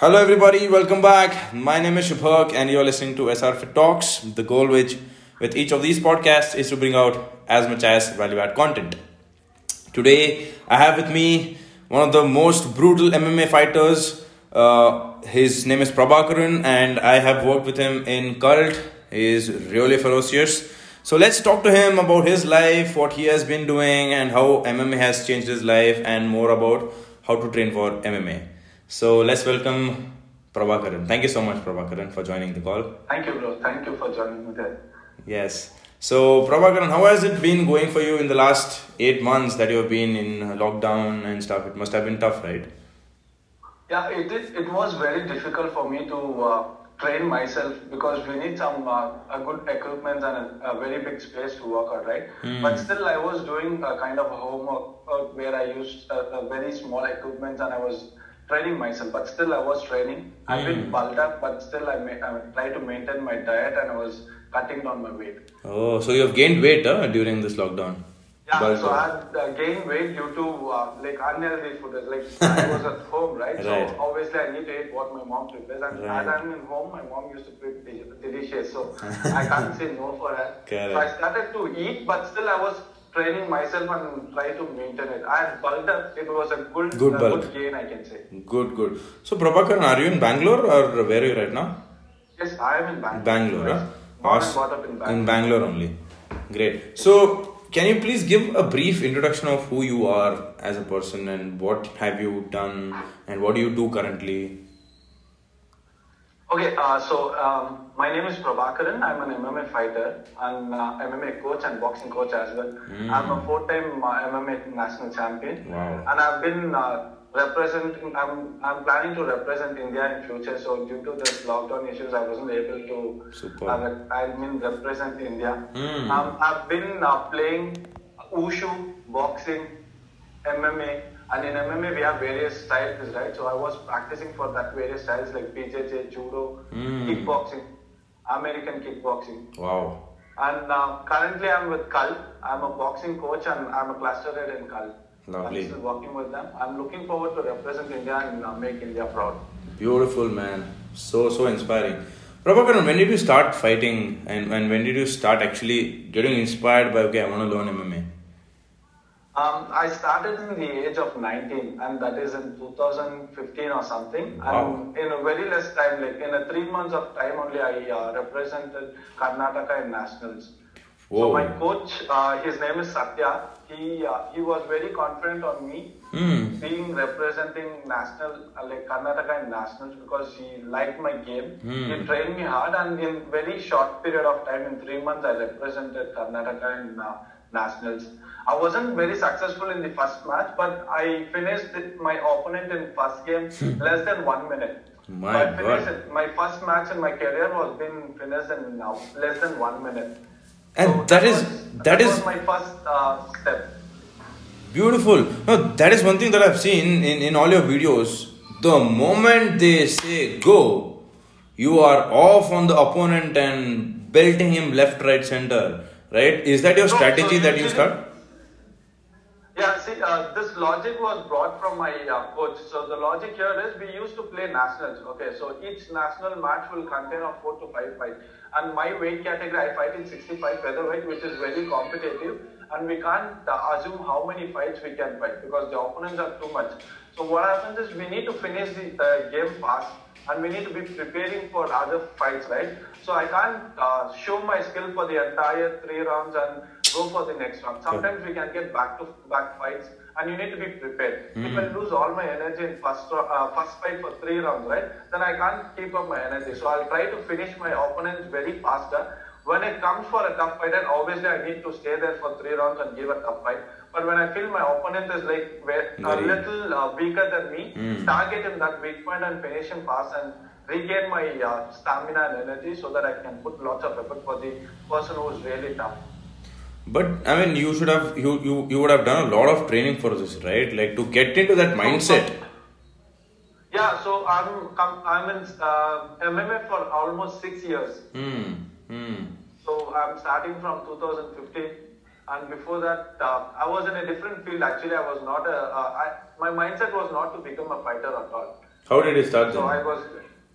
Hello, everybody. Welcome back. My name is Shubhak, and you're listening to SR Fit Talks. The goal, which with each of these podcasts, is to bring out as much as value-add content. Today, I have with me one of the most brutal MMA fighters. Uh, his name is Prabhakaran, and I have worked with him in Cult. He is really ferocious. So let's talk to him about his life, what he has been doing, and how MMA has changed his life, and more about how to train for MMA. So let's welcome Prabhakaran. Thank you so much, Prabhakaran, for joining the call. Thank you, bro. Thank you for joining me there. Yes. So, Prabhakaran, how has it been going for you in the last eight months that you have been in lockdown and stuff? It must have been tough, right? Yeah, it is. It was very difficult for me to uh, train myself because we need some uh, a good equipment and a, a, very big space to work out, right? Mm. But still, I was doing a kind of homework where I used a, a very small equipment and I was training myself, but still I was training. I've been Mm. bulked up, but still I, ma- I try to maintain my diet and I was cutting down my weight. Oh, so you have gained weight huh, during this lockdown? Yeah, Bulk so up. I uh, gained weight due to uh, like unhealthy food. Like I was at home, right? Right. So obviously I need to eat what my mom prepares. And Right. as I'm in home, my mom used to prepare delicious, so I can't say no for her. Correct. So I started to eat, but still I was training myself and try to maintain it. I bulked up. It was a good, Good uh, good gain, I can say. Good, good. So, Prabhakaran, are you in Bangalore or where are you right now? Yes, I am in Bangalore. Bangalore, huh? Born Awesome. up in Bangalore. In Bangalore only. Great. So, can you please give a brief introduction of who you are as a person and what have you done and what do you do currently? Okay, uh, so um, my name is Prabhakaran. I'm an MMA fighter and uh, MMA coach and boxing coach as well. I'm a four-time uh, MMA national champion, Wow. and I've been uh, representing. I'm I'm planning to represent India in future. So due to this lockdown issues, I wasn't able to. Super. Uh, I mean, represent India. Mm. Um, I've been uh, playing wushu, boxing, MMA, and in MMA we have various styles, right? So I was practicing for that various styles like BJJ, judo, Mm. kickboxing, American kickboxing, Wow. and uh, currently I'm with Cult. I'm a boxing coach and I'm a cluster head in Cult. Lovely. I'm still working with them. I'm looking forward to represent India and uh, make India proud. Beautiful, man. So, so inspiring. Prabhakaran, when did you start fighting and, and when did you start actually getting inspired by, okay, I want to learn MMA? Um, I started in the age of 19, and that is in 2015 or something. Wow. And in a very less time, like in a three months of time only, I uh, represented Karnataka in nationals. Whoa. So my coach, uh, his name is Satya. He uh, he was very confident on me Hmm. being representing national uh, like Karnataka in nationals because he liked my game. Hmm. He trained me hard, and in very short period of time, in three months, I represented Karnataka in uh, nationals. I wasn't very successful in the first match, but I finished my opponent in first game less than one minute. Hmm. My finished. My first match in my career was been finished in uh, less than one minute. And So that is- was, that is- was my first uh, step. Beautiful. No, that is one thing that I've seen in, in all your videos. The moment they say go, you are off on the opponent and belting him left, right, center. Right? Is that your strategy that you start? Yeah, see, uh, this logic was brought from my uh, coach. So the logic here is we used to play nationals. Okay, so each national match will contain of four to five fights. And my weight category, I fight in 65 featherweight, which is very competitive. And we can't uh, assume how many fights we can fight because the opponents are too much. So what happens is we need to finish the uh, game fast and we need to be preparing for other fights, right? So I can't uh, show my skill for the entire three rounds and go for the next round. Sometimes we can get back to back fights, and you need to be prepared. If I lose all my energy in first uh, first fight for three rounds, right, then I can't keep up my energy. So I'll try to finish my opponents very faster. When it comes for a tough fight, then obviously I need to stay there for three rounds and give a tough fight. But when I feel my opponent is like a little uh, weaker than me, Mm. target him that weak point and finish him fast and regain my uh, stamina and energy so that I can put lots of effort for the person who is really tough. But I mean, you should have you, you you would have done a lot of training for this, right? Like to get into that mindset. Yeah, so I'm I'm in uh, MMA for almost six years. Hmm. Hmm. So I'm starting from 2015, and before that, uh, I was in a different field. Actually, I was not a. Uh, I, my mindset was not to become a fighter at all. How did it start So then? I was,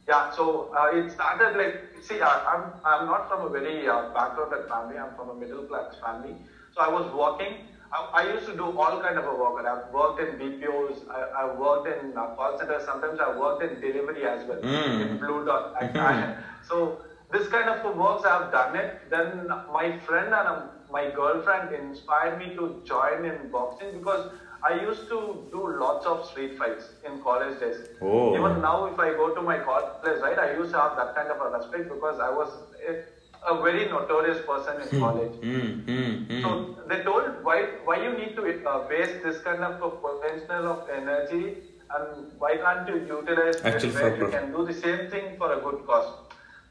yeah. So uh, it started like, see, I, I'm I'm not from a very uh, backgrounded family. I'm from a middle class family. So I was working. I, I used to do all kind of a work. I've worked in BPOs. I, I worked in uh, call centers. Sometimes I worked in delivery as well Mm. in Blue Dart. I, I, so this kind of works I've done it. Then my friend and um, my girlfriend inspired me to join in boxing because I used to do lots of street fights in college days. Oh. Even now, if I go to my college, right, I used to have that kind of a respect because I was a, a very notorious person in college. Mm, mm, mm. So they told why why you need to uh, waste this kind of potential of energy and why can't you utilize it where you can do the same thing for a good cause.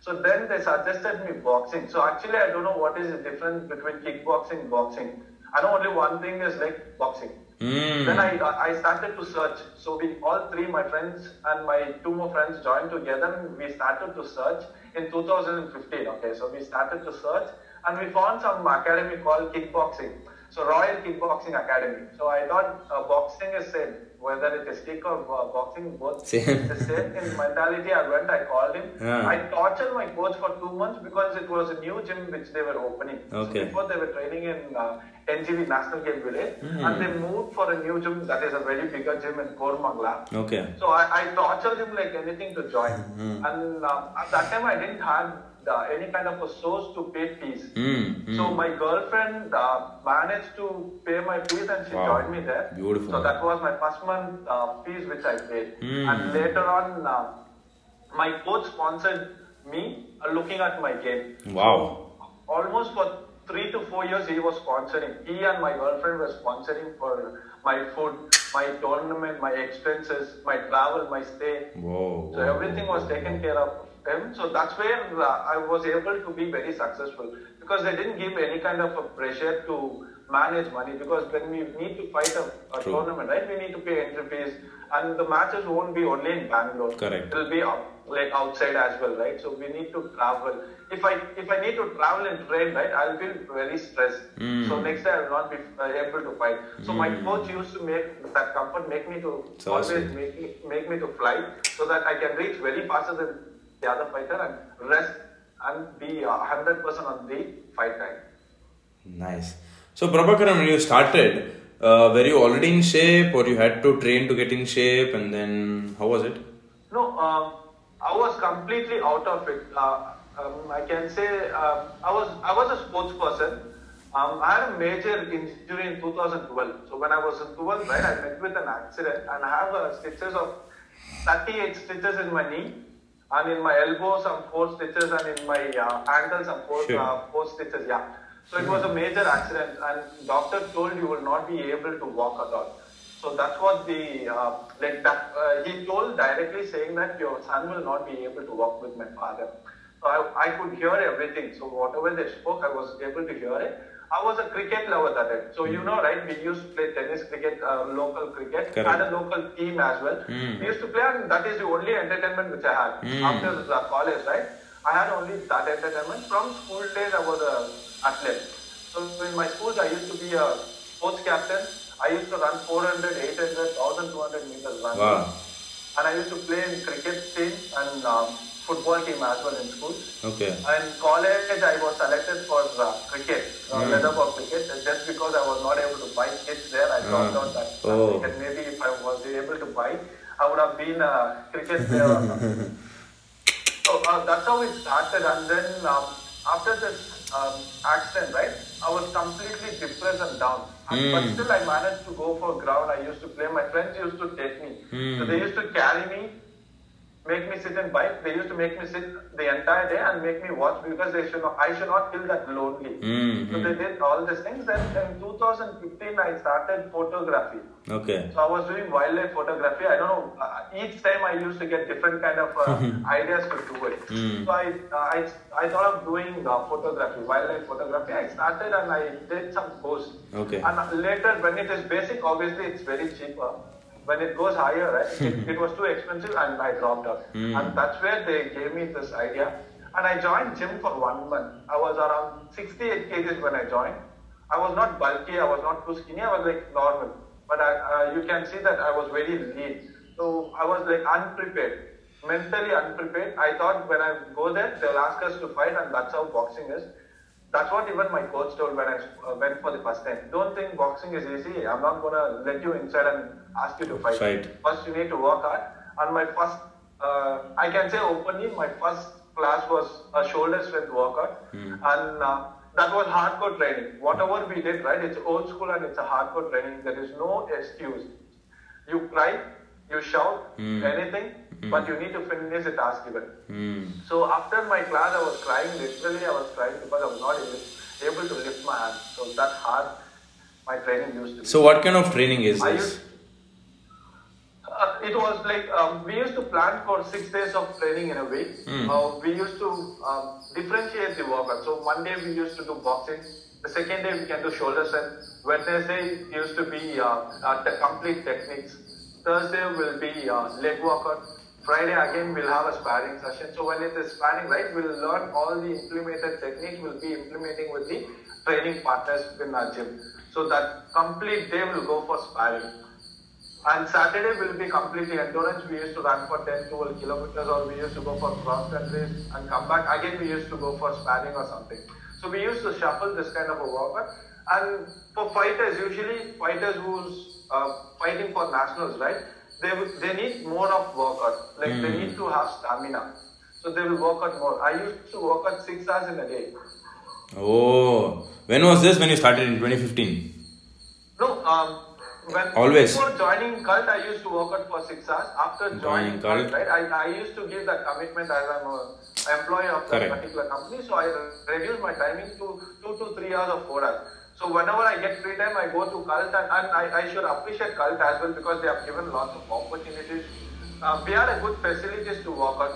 So then they suggested me boxing. So actually I don't know what is the difference between kickboxing and boxing. I know only one thing is like boxing. Mm. Then I I started to search. So we all three, my friends and my two more friends joined together and we started to search in 2015. Okay, so we started to search and we found some academy called kickboxing. So Royal Kickboxing Academy. So I thought uh, boxing is same, whether it is kick or uh, boxing, both Same. the same in mentality. I went, I called him. Yeah. I tortured my coach for two months because it was a new gym which they were opening. Okay. So before they were training in uh, NGV National Game Village, Hmm. and they moved for a new gym that is a very bigger gym in Koramangala. Okay. So I, I tortured him like anything to join. Hmm. And um, at that time, I didn't have uh, any kind of a source to pay fees. Mm, mm. So my girlfriend uh, managed to pay my fees and she Wow. joined me there. Beautiful. So that was my first month uh, fees which I paid. Mm. And later on, uh, my coach sponsored me uh, looking at my game. Wow. Almost for three to four years, he was sponsoring. He and my girlfriend were sponsoring for my food, my tournament, my expenses, my travel, my stay. Whoa. So everything was taken care of him. So that's where uh, I was able to be very successful because they didn't give any kind of a pressure to manage money because when we need to fight a, a tournament, right, we need to pay entry fees and the matches won't be only in Bangalore. Correct. It'll be out, like outside as well, right? So we need to travel. If I if I need to travel and train, right, I'll feel very stressed. Mm. So next day I will not be uh, able to fight. So my coach used to make that comfort make me to It's always awesome. make me, make me to fly so that I can reach very faster than the other fighter and rest and be uh, 100% on the fight time. Nice. So, Prabhakaran, when you started, uh, were you already in shape or you had to train to get in shape and then how was it? No, um, I was completely out of it. Uh, um, I can say um, I was I was a sports person. Um, I had a major injury in 2012. So when I was in 12, right, I met with an accident and I have uh, stitches of 38 stitches in my knee and in my elbow some four stitches and in my uh, ankle some four, Sure. uh, four stitches. Yeah. So it was a major accident and doctor told you will not be able to walk at all. So that's what the uh, like that uh, he told directly saying that your son will not be able to walk with my father. So I, I could hear everything. So whatever they spoke, I was able to hear it. I was a cricket lover that time. So you know, right? We used to play tennis cricket, uh, local cricket, Correct. had a local team as well. Mm. We used to play, and that is the only entertainment which I had Mm. after the college, right? I had only that entertainment. From school days, I was a athlete. So in my schools, I used to be a sports captain. I used to run 400, 800, 1200 meters run. Wow. And I used to play in cricket team and um, football team as well in school. Okay. And college, I was selected for uh, cricket, uh, Mm. leather ball cricket. Just because I was not able to buy kits there, I thought Ah. out that. Oh. Maybe if I was able to buy, I would have been a cricket player. so uh, that's how it started. And then um, after this um, accident, right, I was completely depressed and down. And, But Mm. still, I managed to go for ground. I used to play. My friends used to take me. So Mm. they used to carry me make me sit in bike. They used to make me sit the entire day and make me watch because they should not, I should not feel that lonely. Mm, So they did all these things. Then in 2015, I started photography. Okay. So I was doing wildlife photography. I don't know. Uh, each time I used to get different kind of uh, ideas to do it. Mm. So I, uh, I I thought of doing uh, photography, wildlife photography. I started and I did some posts. Okay. And later, when it is basic, obviously it's very cheaper. When it goes higher, right, it, it was too expensive and I dropped out. Mm. And that's where they gave me this idea. And I joined gym for one month. I was around 68 kgs when I joined. I was not bulky, I was not too skinny, I was like normal. But I, uh, you can see that I was very lean. So I was like unprepared, mentally unprepared. I thought when I go there, they'll ask us to fight, and that's how boxing is. That's what even my coach told when I uh, went for the first time. Don't think boxing is easy. I'm not gonna let you inside and ask you to fight. Fight. First, you need to work hard. And my first, uh, I can say openly, my first class was a shoulder strength workout, and uh, that was hardcore training. Whatever we did, right? It's old school and it's a hardcore training. There is no excuse. You cry, you shout, anything, but you need to finish the task given. Hmm. So after my class, I was crying. Literally, I was crying because I was not able, able to lift my hand. So that hard my training used to be. So what kind of training is I this? used, uh, it was like um, we used to plan for six days of training in a week. Hmm. Uh, we used to um, differentiate the workout. So Monday we used to do boxing. The second day we can do shoulder strength. Wednesday used to be uh, uh, the complete techniques. Thursday will be uh, leg workout. Friday again we'll have a sparring session. So when it is sparring, right, we'll learn all the implemented techniques. We'll be implementing with the training partners in our gym. So that complete day will go for sparring. And Saturday will be completely endurance. We used to run for 10, 12 kilometers, or we used to go for cross country and come back. Again, we used to go for sparring or something. So we used to shuffle this kind of a workout. And for fighters, usually fighters who's uh, fighting for nationals, right? They they need more of workout. Like they need to have stamina. So they will work out more. I used to work out six hours in a day. Oh, when was this? When you started in 2015? No, um, when Always. before joining cult, I used to work out for six hours. After Joining joining cult. cult, right, I, I used to give that commitment as I'm a employee of that Correct. particular company. So I reduce my timing to two to three hours or four hours. So whenever I get free time, I go to cult, and, and I, I should appreciate cult as well because they have given lots of opportunities. Uh, we had a good facilities to work on,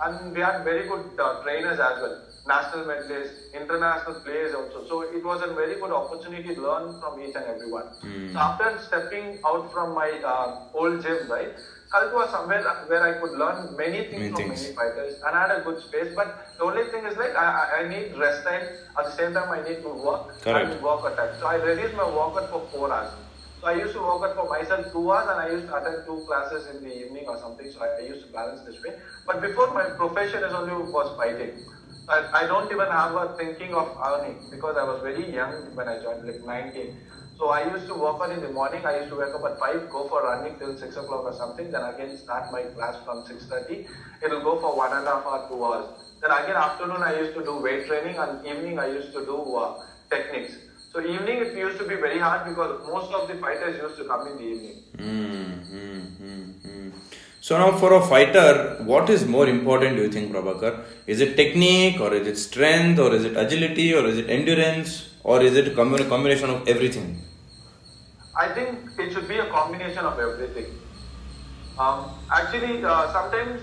and we had very good uh, trainers as well, national medalists, international players also. So it was a very good opportunity to learn from each and everyone. So after stepping out from my uh, old gym, right, Cult was somewhere where I could learn many things Many from things. many fighters, and I had a good space. But the only thing is like I, I- need rest time. At the same time, I need to work Correct. and work at time. So I reduced my workout for four hours. So I used to work out for myself two hours, and I used to attend two classes in the evening or something. So I, I used to balance this way. But before my profession is only was fighting. I, I don't even have a thinking of earning because I was very young when I joined, like 19. So I used to work out in the morning. I used to wake up at 5, go for running till 6 o'clock or something. Then again start my class from 6.30. It'll go for one and a half or two hours. Then again afternoon I used to do weight training and evening I used to do uh, techniques. So evening it used to be very hard because most of the fighters used to come in the evening. Hmm, hmm, hmm, hmm. So now for a fighter, what is more important do you think, Prabhakar? Is it technique or is it strength or is it agility or is it endurance or is it a combination of everything? I think it should be a combination of everything. Um, actually, uh, sometimes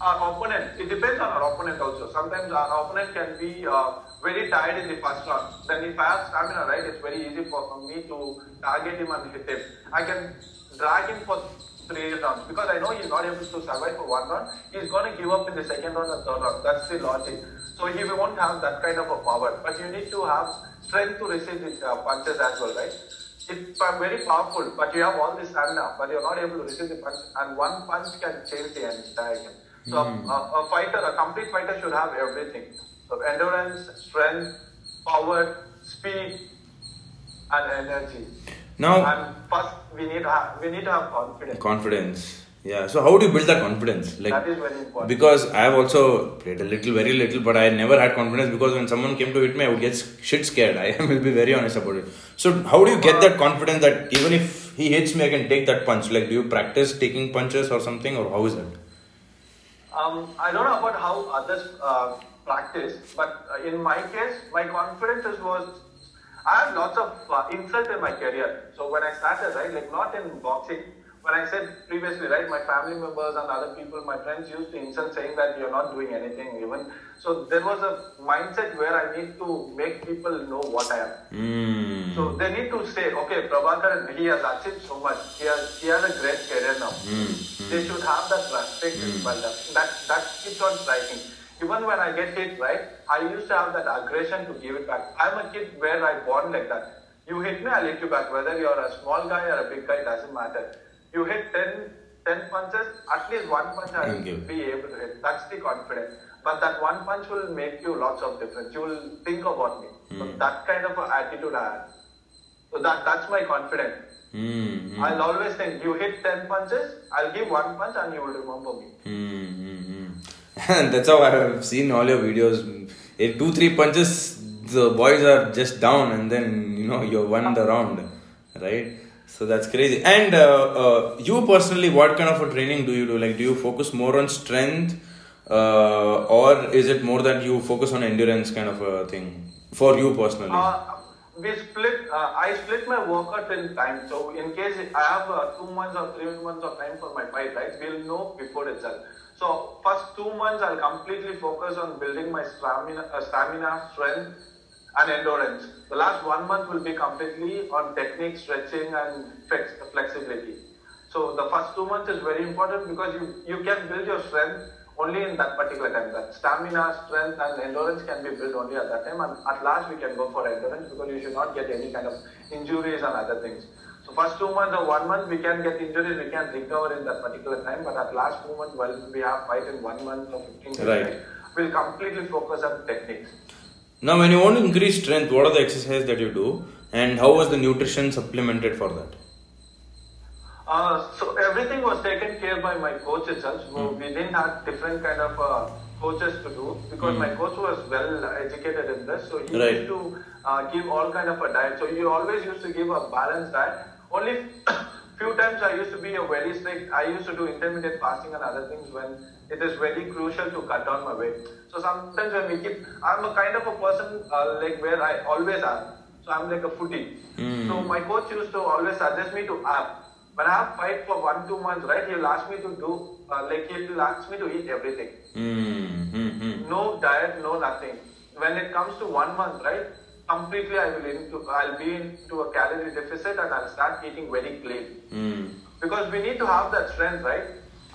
our opponent, it depends on our opponent also. Sometimes our opponent can be uh, very tired in the first round. Then if I have stamina, right, it's very easy for, me to target him and hit him. I can drag him for three rounds because I know he's not able to survive for one round. He's going to give up in the second round and third round. That's the logic. So he won't have that kind of a power. But you need to have strength to receive the uh, punches as well, right? If I'm very powerful, but you have all this stamina, but you're not able to receive the punch, and one punch can change the entire game. So a, a fighter, a complete fighter should have everything. So endurance, strength, power, speed, and energy. Now, And first, we need to have, we need to have confidence. confidence. Yeah. So how do you build that confidence? Like that is very important. because I have also played a little, very little, but I never had confidence because when someone came to hit me, I would get shit scared. I will be very honest about it. So how do you get that confidence that even if he hits me, I can take that punch? Like, do you practice taking punches or something, or how is that? Um, I don't know about how others uh, practice, but uh, in my case, my confidence was I had lots of uh, insult in my career. So when I started, right, like not in boxing, when I said previously, right, my family members and other people, my friends used to insult saying that you're not doing anything even. So there was a mindset where I need to make people know what I am. Mm. So they need to say, okay, Prabhakar, he has achieved so much. He has, he has a great career now. Hmm, hmm. They should have that respect hmm. as well. That, that, that keeps on striking. Even when I get hit, right, I used to have that aggression to give it back. I'm a kid where I born like that. You hit me, I'll hit you back. Whether you're a small guy or a big guy, doesn't matter. You hit 10 10 punches, at least one punch I will be able to hit. That's the confidence. But that one punch will make you lots of difference. You will think about me. So Hmm. that kind of attitude I have. So that that's my confidence. Mm, I'll always think you hit 10 punches, I'll give one punch and you will remember me. mm, mm, mm. And that's how I have seen all your videos. In two, three punches, the boys are just down, and then you know you won the round, right? So that's crazy. And uh, uh, you personally, what kind of a training do you do? Like, do you focus more on strength, uh, or is it more that you focus on endurance kind of a thing for you personally? Uh, we split. Uh, I split my workout in time. So in case I have uh, two months or three months of time for my fight, right? We'll know before itself. So first two months I'll completely focus on building my stamina, stamina, strength, and endurance. The last one month will be completely on technique, stretching, and flex, flexibility. So the first two months is very important because you you can build your strength only in that particular time. That stamina, strength, and endurance can be built only at that time. And at last we can go for endurance because you should not get any kind of injuries and other things. So first two months or one month we can get injuries, we can recover in that particular time. But at last two months, while we have fight in one month or 15 days, Right. we'll completely focus on techniques. Now, when you want to increase strength, what are the exercises that you do, and how was the nutrition supplemented for that? Uh, so everything was taken care by my coach itself. So we didn't have different kind of uh, coaches to do because my coach was well educated in this. So he Right. used to uh, give all kind of a diet. So he always used to give a balanced diet. Only few times I used to be a very strict. I used to do intermittent fasting and other things when it is very crucial to cut down my weight. So sometimes when we keep, I'm a kind of a person uh, like where I always am. So I'm like a footy. Mm. So my coach used to always suggest me to ab. When I have fight for one two months, right? He'll ask me to do uh, like he'll ask me to eat everything. Mm, mm, mm. No diet, no nothing. When it comes to one month, right? Completely, I will into I'll be into a calorie deficit and I'll start eating very clean Mm. because we need to have that strength, right?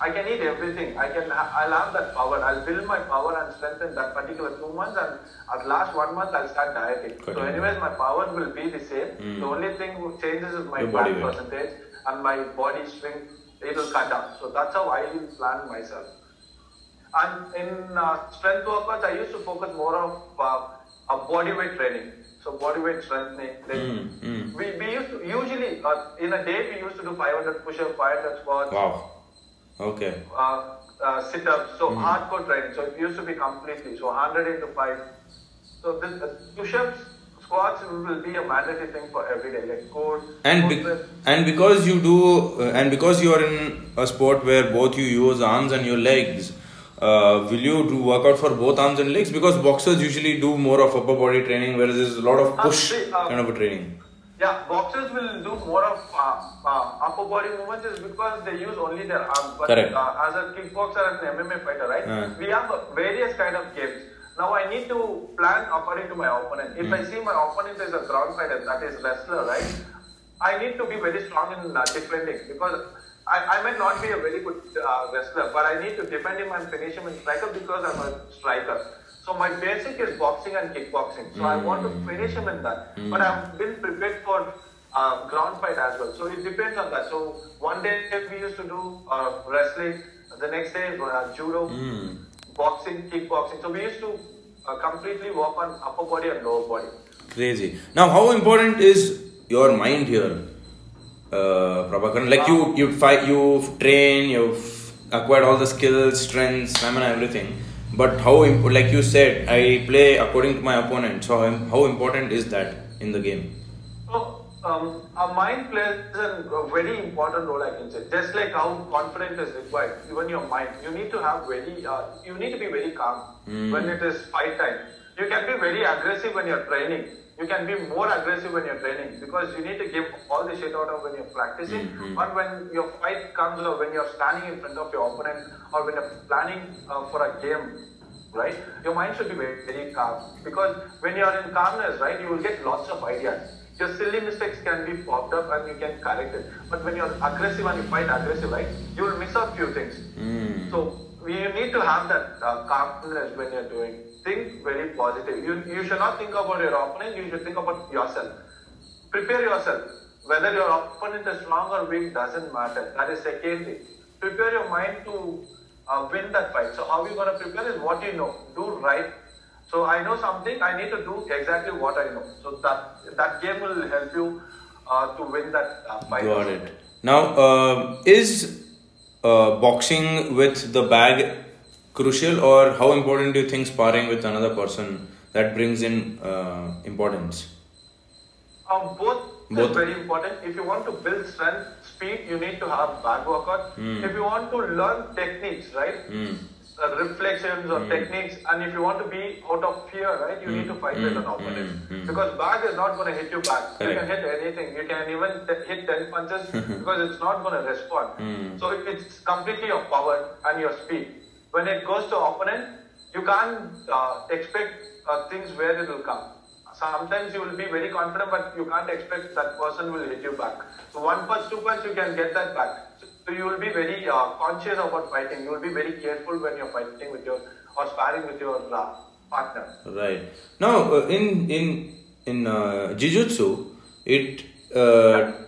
I can eat everything. I can, I'll have that power. I'll build my power and strength in that particular two months, and at last one month I'll start dieting. Got so, anyways, my power will be the same. Mm. The only thing changes is my body fat percentage and my body strength. It will cut down. So that's how I will plan myself. And in uh, strength workouts, I used to focus more of uh, a body weight training. So body weight strengthening. Like Mm, mm. We, we used to usually uh, in a day we used to do 500 push-ups, 500 squats, Wow. Okay. uh, uh, sit-ups. So Mm-hmm. hardcore training. So it used to be completely so 100 into five. So this uh, push-ups, squats will be a mandatory thing for every day. Like core, And core be- and because you do, uh, and because you are in a sport where both you use arms and your legs, uh, will you do workout for both arms and legs? Because boxers usually do more of upper body training, whereas there's a lot of Uh, push see, uh, kind of a training. Yeah, boxers will do more of uh, uh, upper body movements is because they use only their arms. But Correct. Uh, as a kickboxer and an MMA fighter, right? We have various kind of games. Now I need to plan according to my opponent. If Hmm. I see my opponent is a ground fighter, that is wrestler, right? I need to be very strong in uh, defending because I, I might not be a very good uh, wrestler, but I need to defend him and finish him in striker because I'm a striker. So my basic is boxing and kickboxing. So I want to finish him in that. But I've been prepared for uh, ground fight as well. So it depends on that. So one day we used to do uh, wrestling, the next day uh, judo, Mm. boxing, kickboxing. So we used to uh, completely work on upper body and lower body. Crazy. Now, how important is your mind here, uh, Prabhakaran? Like you, you fight, you train, you've acquired all the skills, strength, stamina, everything. But how, imp- like you said, I play according to my opponent. So how, how important is that in the game? So, um, our mind plays a a very important role, I can say. Just like how confidence is required, even your mind, you need to have very, uh, you need to be very calm when it is fight time. You can be very aggressive when you're training. You can be more aggressive when you're training because you need to give all the shit out of when you're practicing. But when your fight comes or when you're standing in front of your opponent or when you're planning uh, for a game, right? Your mind should be very, very calm because when you are in calmness, right, you will get lots of ideas. Your silly mistakes can be popped up and you can correct it. But when you're aggressive and you fight aggressive, right, you will miss out few things. Mm. So we need to have that uh, calmness when you're doing. Think very positive. You, you should not think about your opponent, you should think about yourself. Prepare yourself. Whether your opponent is strong or weak doesn't matter. That is secondary. prepare your mind to uh, win that fight. So how you're gonna prepare is what you know. Do right. So I know something. I need to do exactly what I know. So that that game will help you uh, to win that uh, fight. Got it. Now, uh, is uh, boxing with the bag crucial, or how important do you think sparring with another person that brings in uh, importance? Um, both, Both. very important. If you want to build strength, speed, you need to have bag workout. If you want to learn techniques, right? Mm. Uh, reflections or techniques, and if you want to be out of fear, right, you need to fight with an opponent. Because bag is not going to hit you back. You can hit anything. You can even t- hit 10 punches because it's not going to respond. So it's completely your power and your speed. When it goes to opponent, you can't uh, expect uh, things where it will come. Sometimes you will be very confident, but you can't expect that person will hit you back. So one punch, two punch, you can get that back. So you will be very uh, conscious about fighting. You will be very careful when you're fighting with your or sparring with your uh, partner. Right. Now, uh, in in in uh, jiu-jitsu, it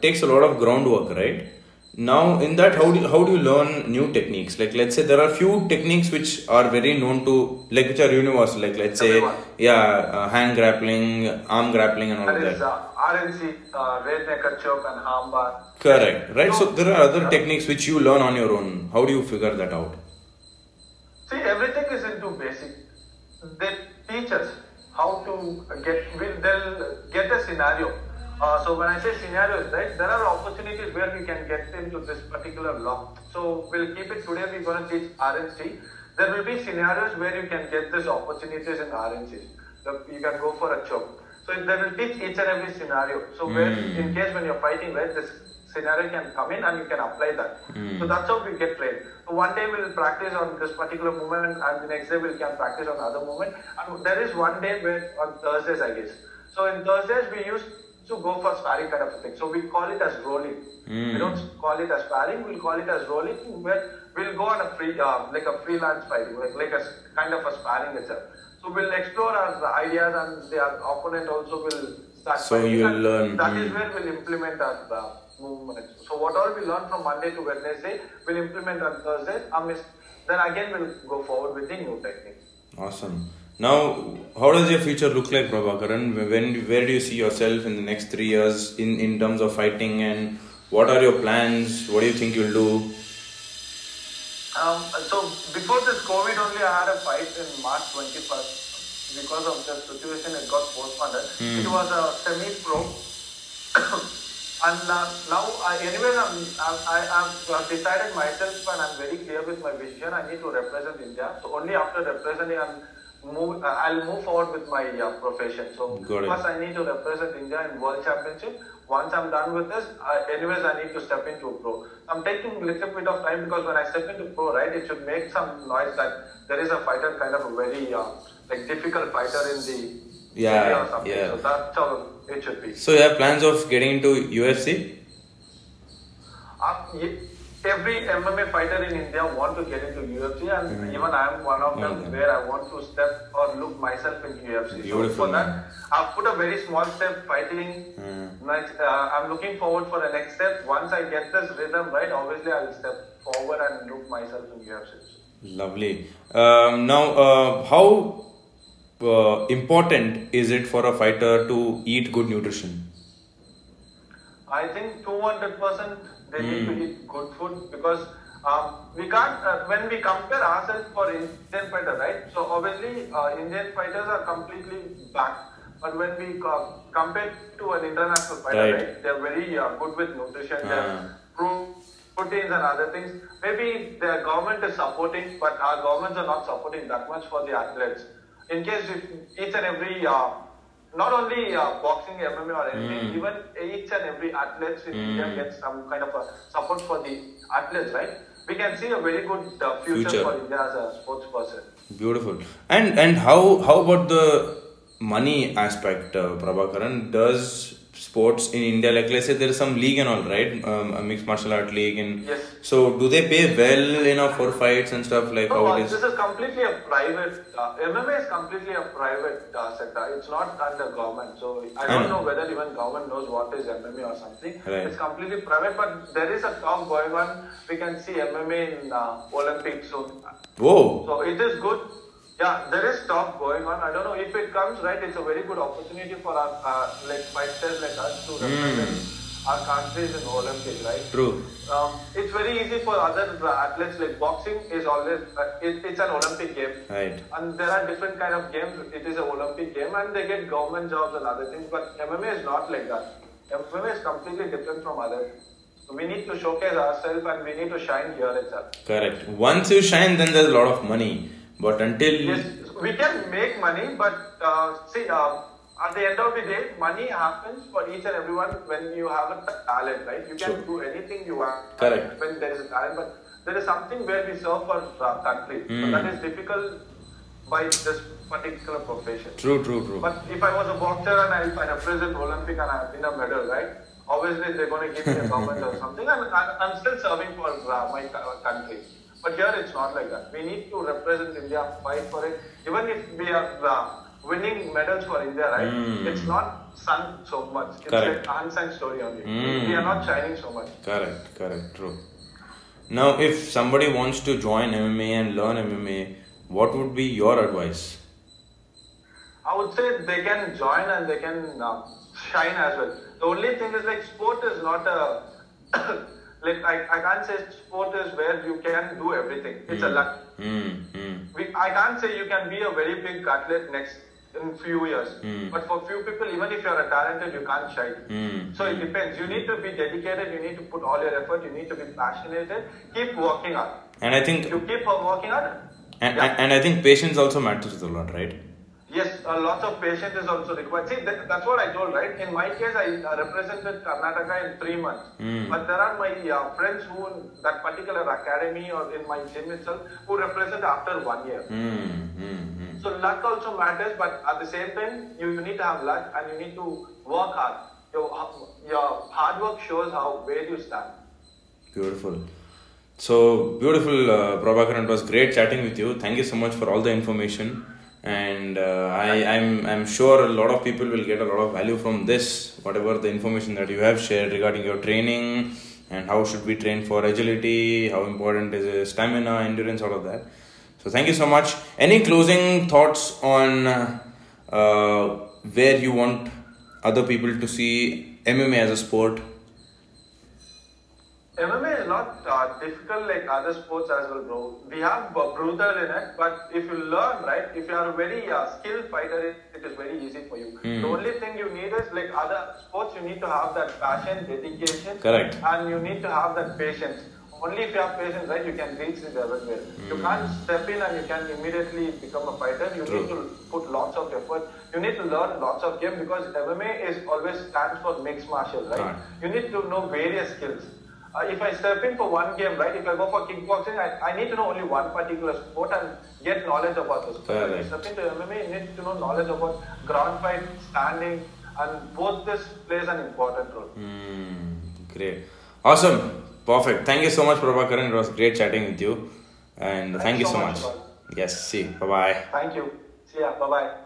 takes a lot of groundwork, right? Now, in that, how do you, how do you learn new techniques? Like, let's say there are few techniques which are very known to, like which are universal. Like, let's say, Everyone. yeah, uh, hand grappling, arm grappling, and all That that. uh, RNC, uh, rear naked choke and arm bar. Correct. Right. So there are other techniques which you learn on your own. How do you figure that out? See, everything is into basic. They teach us how to get. Will they'll get a scenario. Uh, so when I say scenarios, right, there are opportunities where we can get into this particular law. So we'll keep it today. We're going to teach RNC. There will be scenarios where you can get these opportunities in RNC. The- You can go for a choke. So they will teach each and every scenario. So where, in case when you're fighting, right, this scenario can come in and you can apply that. So that's how we get trained. So one day we'll practice on this particular movement and the next day we can practice on other movement. And there is one day where on Thursdays I guess. So in Thursdays we used to go for sparring kind of a thing. So we call it as rolling. We don't call it as sparring, we'll call it as rolling where we'll go on a free, uh, like a freelance fighting, like, like a kind of a sparring itself. So we'll explore our ideas and the opponent also will start So and learn, That is hmm. where we'll implement our uh, movements. So what all we learn from Monday to Wednesday, we'll implement on Thursday. Um, then again we'll go forward with the new technique. Awesome. Now, how does your future look like, Prabhakaran? When, where do you see yourself in the next three years in, in terms of fighting, and what are your plans? What do you think you'll do? Um, so before this COVID only, I had a fight in March 21st. Because of the situation, it got postponed. It was a semi-pro. and uh, now, I, anyway, I'm, I'm, I- I've decided myself and I'm very clear with my vision. I need to represent India. So only after representing, I'm move, uh, I'll move forward with my uh, profession. So first, I need to represent India in World Championship. Once I'm done with this, uh, anyways, I need to step into pro. I'm taking a little bit of time because when I step into pro, right, it should make some noise that there is a fighter, kind of a very uh, like difficult fighter in the Yeah, or yeah. So that's how it should be. So, you have plans of getting into UFC? Uh, ye- every MMA fighter in India want to get into UFC, and even I am one of them Okay. where I want to step or look myself in UFC. Beautiful, so for man. that, I've put a very small step fighting. Next, uh, I'm looking forward for the next step. Once I get this rhythm right, obviously I will step forward and look myself in UFC. Lovely. Um, now, uh, how uh, important is it for a fighter to eat good nutrition? I think 200% they need to eat good food because um, we can't, uh, when we compare ourselves for Indian fighter, right? So obviously uh, Indian fighters are completely back. But when we co- compare to an international fighter, Right. right, they're very uh, good with nutrition, Ah. they're pro- proteins and other things. Maybe their government is supporting, but our governments are not supporting that much for the athletes. In case if each and every uh, not only uh, boxing, MMA or anything, even each and every athlete in India gets some kind of a support for the athletes, right? We can see a very good uh, future, Future. for India as a sports person. Beautiful. And and how how about the money aspect, uh, Prabhakaran? Does sports in India? Like, let's say there is some league and all, right? Um, a mixed martial art league, and Yes. so do they pay well enough for fights and stuff? Like, No, how it is? this is? completely a private. Uh, MMA is completely a private uh, sector. It's not under government. So I I don't know. know whether even government knows what is MMA or something. Right. It's completely private, but there is a talk going on. We can see MMA in uh, Olympics soon. Whoa! So it is good. Yeah, there is talk going on. I don't know if it comes right. It's a very good opportunity for our uh, like fighters like us to represent our countries in Olympics, right? True. Um, it's very easy for other athletes like boxing is always uh, it, it's an Olympic game. Right. And there are different kind of games. It is an Olympic game, and they get government jobs and other things. But MMA is not like that. MMA is completely different from others. We need to showcase ourselves, and we need to shine here itself. Correct. Once you shine, then there's a lot of money. But until Yes, we can make money, but uh, see, uh, at the end of the day, money happens for each and everyone when you have a talent, right? You can Sure. do anything you want Correct. when there is a talent, but there is something where we serve for uh, country. So Mm. that is difficult by this particular profession. true, true, true. But if I was a boxer and I, I represent Olympic and I win a medal, right? Obviously they're going to give me a government or something, and I'm, I'm still serving for uh, my country. But here it's not like that. We need to represent India, fight for it. Even if we are uh, winning medals for India, right? Mm. It's not sung so much. It's Correct. like unsung story only. Mm. We are not shining so much. Correct, correct, true. Now, if somebody wants to join MMA and learn MMA, what would be your advice? I would say they can join and they can uh, shine as well. The only thing is like sport is not a like I, I can't say sport is where you can do everything. It's a luck. Mm, mm, We, I can't say you can be a very big athlete next in few years. Mm. But for few people, even if you're a talented, you can't shine. mm. So it depends. You need to be dedicated. You need to put all your effort. You need to be passionate. Keep working hard. And I think, You keep on working hard. and, yeah. and I think patience also matters a lot, right? Uh, lots of patience is also required. See, that, that's what I told, right? In my case, I uh, represented Karnataka in three months. Mm. But there are my uh, friends who, in that particular academy or in my gym itself, who represent after one year. Mm, mm. So luck also matters, but at the same time, you need to have luck and you need to work hard. Your, your hard work shows how where you stand. Beautiful. So beautiful, uh, Prabhakaran. It was great chatting with you. Thank you so much for all the information. And uh, I, I'm, I'm sure a lot of people will get a lot of value from this, whatever the information that you have shared regarding your training and how should we train for agility, how important is stamina, endurance, all of that. So thank you so much. Any closing thoughts on uh, where you want other people to see MMA as a sport? MMA is not uh, difficult like other sports as well, bro. We have uh, brutal in it, but if you learn, right, if you are a very uh, skilled fighter, it, it is very easy for you. Hmm. The only thing you need is like other sports, you need to have that passion, dedication, Correct. and you need to have that patience. Only if you have patience, right, you can reach this everywhere. You can't step in and you can immediately become a fighter. You True. need to put lots of effort. You need to learn lots of game because MMA is always stands for mixed martial, right? Right. You need to know various skills. Uh, if I step in for one game, right, if I go for kickboxing, I, I need to know only one particular sport and get knowledge about the sport. If I step into MMA, you need to know knowledge about ground fight, standing, and both this plays an important role. Mm, great. Awesome. Perfect. Thank you so much, Prabhakaran. It was great chatting with you. And thank, you so much. Gaurav. Yes, see. Bye bye. Thank you. See ya. Bye bye.